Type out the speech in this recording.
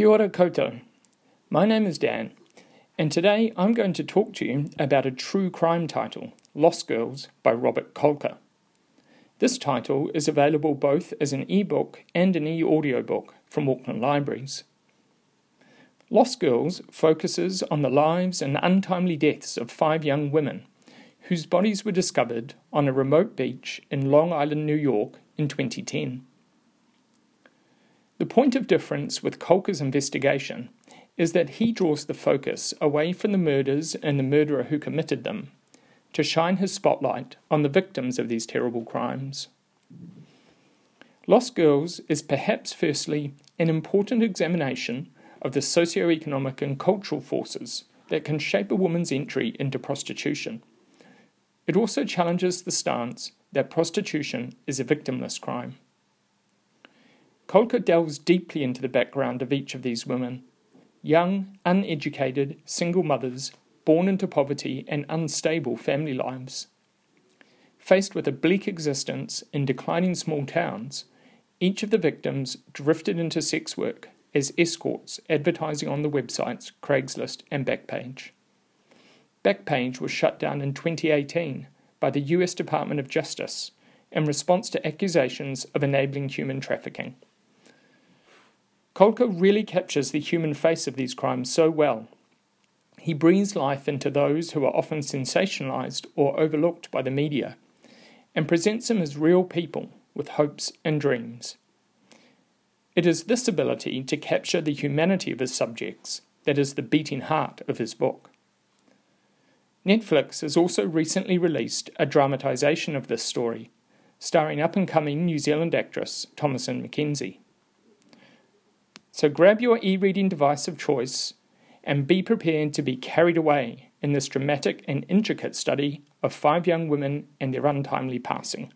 Kia ora koutou. My name is Dan, and today I'm going to talk to you about a true crime title, Lost Girls by Robert Kolker. This title is available both as an e-book and an e-audiobook from Auckland Libraries. Lost Girls focuses on the lives and untimely deaths of five young women whose bodies were discovered on a remote beach in Long Island, New York in 2010. The point of difference with Kolker's investigation is that he draws the focus away from the murders and the murderer who committed them to shine his spotlight on the victims of these terrible crimes. Lost Girls is perhaps firstly an important examination of the socio-economic and cultural forces that can shape a woman's entry into prostitution. It also challenges the stance that prostitution is a victimless crime. Kolker delves deeply into the background of each of these women young, uneducated, single mothers born into poverty and unstable family lives. Faced with a bleak existence in declining small towns, each of the victims drifted into sex work as escorts advertising on the websites Craigslist and Backpage. Backpage was shut down in 2018 by the US Department of Justice in response to accusations of enabling human trafficking. Kolker really captures the human face of these crimes so well. He breathes life into those who are often sensationalized or overlooked by the media and presents them as real people with hopes and dreams. It is this ability to capture the humanity of his subjects that is the beating heart of his book. Netflix has also recently released a dramatisation of this story, starring up and coming New Zealand actress Thomasin McKenzie. So grab your e reading device of choice and be prepared to be carried away in this dramatic and intricate study of five young women and their untimely passing.